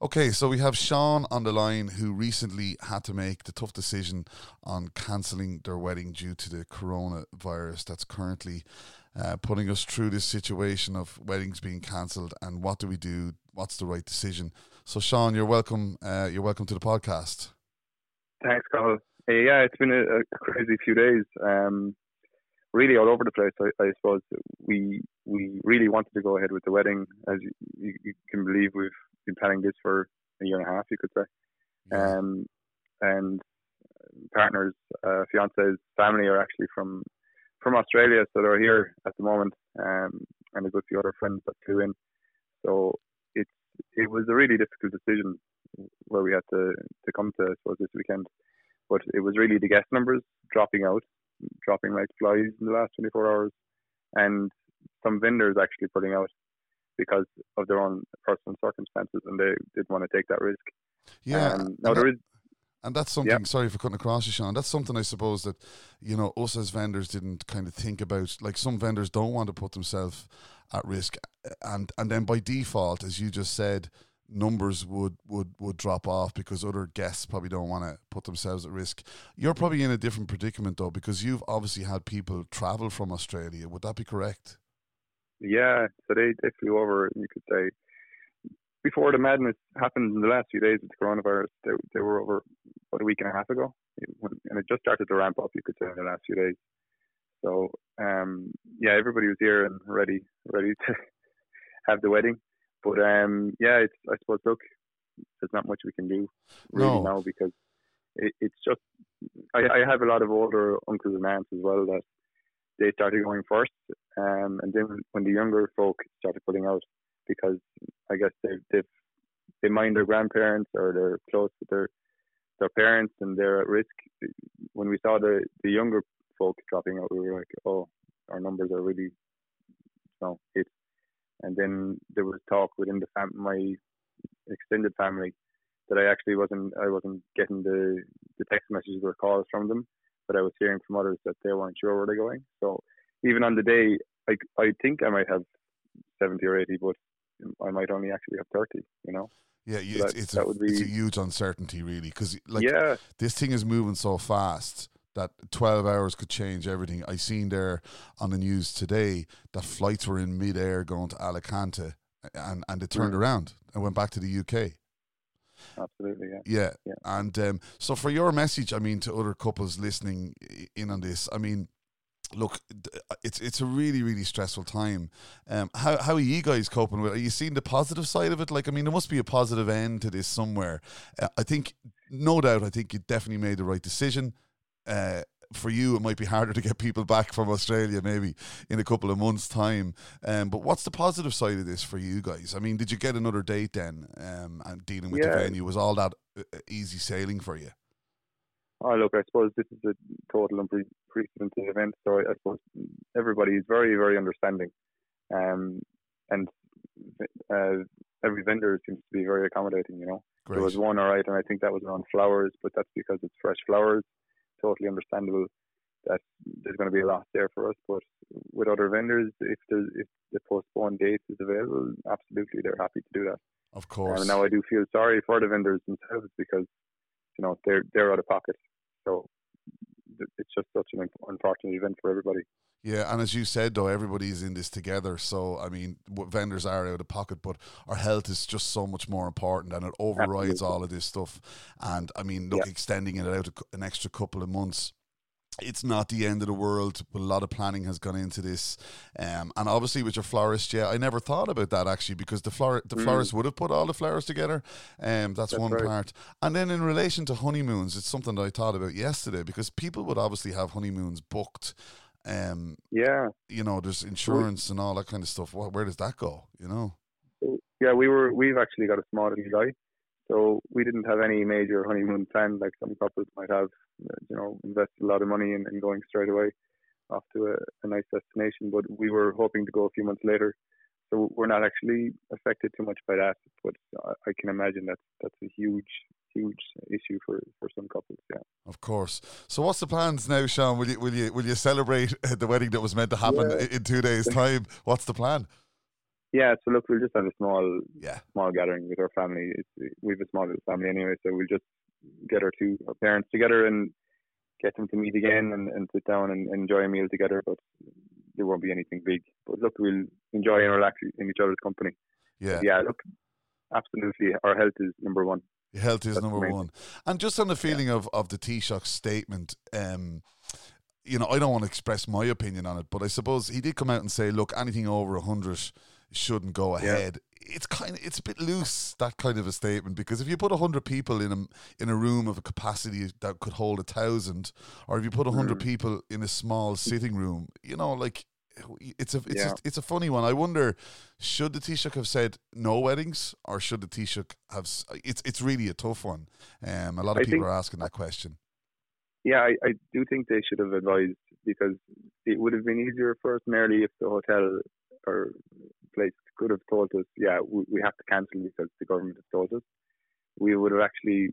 Okay, so we have Sean on the line who recently had to make the tough decision on cancelling their wedding due to the coronavirus that's currently uh, putting us through this situation of weddings being cancelled and what do we do? What's the right decision? So, Sean, you're welcome. Uh, you're welcome to the podcast. Thanks, Carl. Hey, yeah, it's been a, a crazy few days. Um, really all over the place. I, I, suppose we we really wanted to go ahead with the wedding, as you, you, you, can believe we've been planning this for a year and a half, you could say. Um, and partners, uh, fiance's family are actually from from Australia, so they're here at the moment, um, and a good few other friends that flew in. So it's it was a really difficult decision where we had to to come to, I suppose, this weekend. But it was really the guest numbers dropping out, dropping like flies in the last 24 hours, and some vendors actually putting out because of their own personal circumstances, and they didn't want to take that risk. Yeah. Um, now there is and that's something. Sorry for cutting across you, Sean. That's something I suppose that you know us as vendors didn't kind of think about. Like some vendors don't want to put themselves at risk, and and then by default, as you just said, numbers would would would drop off because other guests probably don't want to put themselves at risk. You're probably in a different predicament though because you've obviously had people travel from Australia. Would that be correct? Yeah, so they, they flew over. You could say before the madness happened in the last few days with the coronavirus, they, they were over about a week and a half ago, and it just started to ramp up. You could say in the last few days. So um, yeah, everybody was here and ready, ready to have the wedding. But um, yeah, it's I suppose look, there's not much we can do really no. now because it, it's just I, I have a lot of older uncles and aunts as well that they started going first, um, and then when the younger folk started pulling out, because I guess they've, they've they mind their grandparents or they're close to their their parents and they're at risk. When we saw the the younger folk dropping out, we were like, oh, our numbers are really, you know, hit. And then there was talk within the fam- my extended family that I actually wasn't I wasn't getting the the text messages or calls from them, but I was hearing from others that they weren't sure where they're going. So even on the day, I I think I might have seventy or eighty, but I might only actually have thirty. You know. Yeah, so it's, it's, a, be, it's, a, huge uncertainty, really, because like yeah. this thing is moving so fast that 12 hours could change everything. I seen there on the news today that flights were in midair going to Alicante, and and they turned mm. around and went back to the UK. Absolutely, yeah. Yeah, yeah. and um, so for your message, I mean, to other couples listening in on this, I mean, look, uh, it's it's a really really stressful time. Um, how how are you guys coping with? It? Are you seeing the positive side of it? Like, I mean, there must be a positive end to this somewhere. Uh, I think, no doubt, I think you definitely made the right decision. Uh, for you, it might be harder to get people back from Australia maybe in a couple of months' time. Um, but what's the positive side of this for you guys? I mean, did you get another date then? Um, and dealing with yeah. the venue was all that uh, easy sailing for you? Oh, look, I suppose this is a total unprecedented event, so I, I suppose everybody is very, very understanding, um, and uh, every vendor seems to be very accommodating. You know, Great. there was one all right, and I think that was around flowers, but that's because it's fresh flowers. Totally understandable that there's going to be a loss there for us, but with other vendors, if there's if the postponed date is available, absolutely they're happy to do that. Of course. Um, now I do feel sorry for the vendors themselves because you know they're they're out of pocket. So it's just such an unfortunate event for everybody. Yeah, and as you said, though, everybody's in this together. So, I mean, vendors are out of pocket, but our health is just so much more important, and it overrides Absolutely. all of this stuff. And I mean, look, yeah. extending it out an extra couple of months it's not the end of the world. But a lot of planning has gone into this, um, and obviously with your florist, yeah, I never thought about that actually because the flor the mm. florist would have put all the flowers together. Um, that's, that's one right. part. And then in relation to honeymoons, it's something that I thought about yesterday because people would obviously have honeymoons booked. Um, yeah, you know, there's insurance and all that kind of stuff. Where does that go? You know. Yeah, we were. We've actually got a small guy so we didn't have any major honeymoon planned like some couples might have, you know, invested a lot of money in, in going straight away off to a, a nice destination. But we were hoping to go a few months later. So we're not actually affected too much by that. But I can imagine that that's a huge, huge issue for, for some couples. Yeah. Of course. So what's the plans now, Sean? Will you will you will you celebrate the wedding that was meant to happen yeah. in two days' time? What's the plan? Yeah, so look, we'll just have a small, Yeah. small gathering with our family. It's, we have a small little family anyway, so we'll just get our two our parents together and get them to meet again and, and sit down and enjoy a meal together. But there won't be anything big. But look, we'll enjoy and relax in each other's company. Yeah. Yeah, look, absolutely, our health is number one. Health is That's number amazing. one. And just on the feeling of, of the Taoiseach statement, um, you know, I don't want to express my opinion on it, but I suppose he did come out and say, look, anything over 100 shouldn't go Yeah. ahead. It's kind of it's a bit loose that kind of a statement because if you put 100 people in a in a room of a capacity that could hold a thousand or if you put 100 Mm. people in a small sitting room, you know, like it's a it's Yeah. a, it's a funny one. I wonder should the Taoiseach have said no weddings, or should the Taoiseach have? It's it's really a tough one. Um, a lot of I people think- are asking that question. Yeah, I, I do think they should have advised because it would have been easier for us merely if the hotel or place could have told us, yeah, we, we have to cancel because the government has told us. We would have actually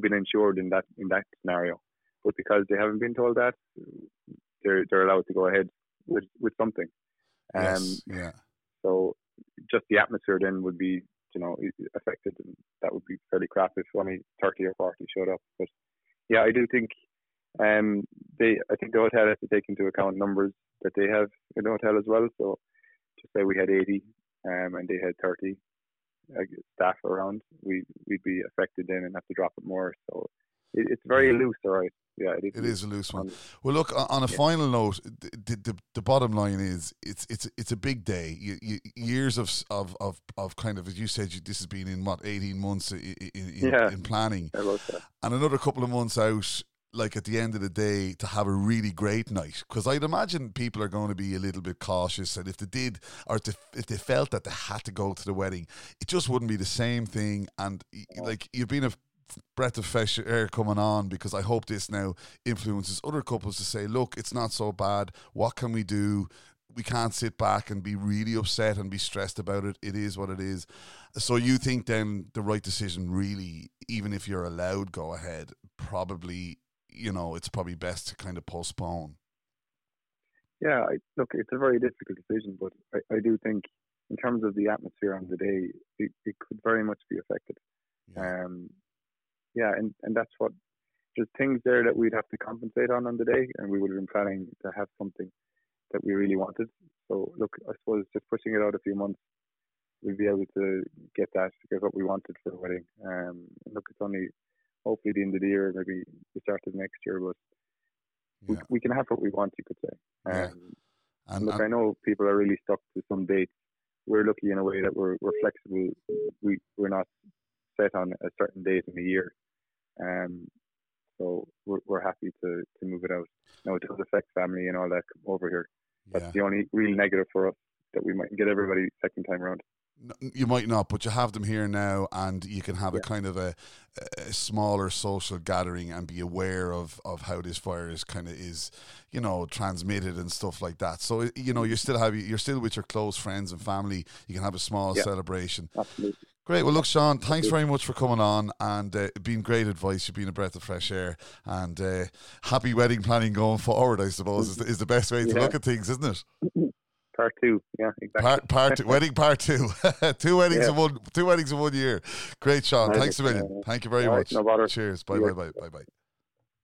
been insured in that in that scenario. But because they haven't been told that, they're they're allowed to go ahead with with something. Um, Yes, yeah, so just the atmosphere then would be, you know, affected, and that would be fairly crap if only thirty or forty showed up. But yeah, I do think um, they, I think the hotel has to take into account numbers that they have in the hotel as well. So just say we had eighty, um, and they had thirty uh, staff around, we we'd be affected then and have to drop it more. So it, it's very loose, all right. Yeah, it is. it is a loose one. Um, Well, look on a Yeah. final note, the, the the bottom line is it's it's it's a big day. You, you, years of of of of kind of as you said, you, this has been in what eighteen months in, in, in, Yeah. in planning, I love that. and another couple of months out. Like at the end of the day, to have a really great night, because I'd imagine people are going to be a little bit cautious, and if they did, or if they, if they felt that they had to go to the wedding, it just wouldn't be the same thing. And like you've been a breath of fresh air coming on, because I hope this now influences other couples to say, look, it's not so bad. What can we do? We can't sit back and be really upset and be stressed about it. It is what it is. So you think then the right decision really, even if you're allowed go ahead, probably, you know, it's probably best to kind of postpone. Yeah, I, look, it's a very difficult decision, but I, I do think in terms of the atmosphere on the day, it, it could very much be affected. Yeah. Um, yeah, and, and that's what there's things there that we'd have to compensate on on the day, and we would have been planning to have something that we really wanted. So look, I suppose just pushing it out a few months, we'll be able to get that, get what we wanted for the wedding. Um, and look, it's only hopefully the end of the year, maybe the start of next year, but we, yeah. we can have what we want, you could say. Yeah. Um, And, Look, and- I know people are really stuck to some dates. We're lucky in a way that we're we're flexible. We we're not set on a certain date in the year, um. So we're we're happy to to move it out. No, it does affect family and all that over here. That's yeah. the only real negative for us that we might get everybody second time around. You might not, but you have them here now, and you can have a kind of a, a smaller social gathering and be aware of, of how this virus kind of is, you know, transmitted and stuff like that. So you know, you still have you're still with your close friends and family. You can have a small Yeah. celebration. Absolutely. Great. Well, look, Sean, thanks very much for coming on, and uh, it's great advice. You've been a breath of fresh air, and uh, happy wedding planning going forward. I suppose is the, is the best way to Yeah. look at things, isn't it? Part two. Yeah, exactly. Part part two, wedding part two, two weddings Yeah. in one two weddings in one year. Great, Sean. Thanks a million. Thank you very right, much. no bother. Cheers. Bye See bye bye bye bye.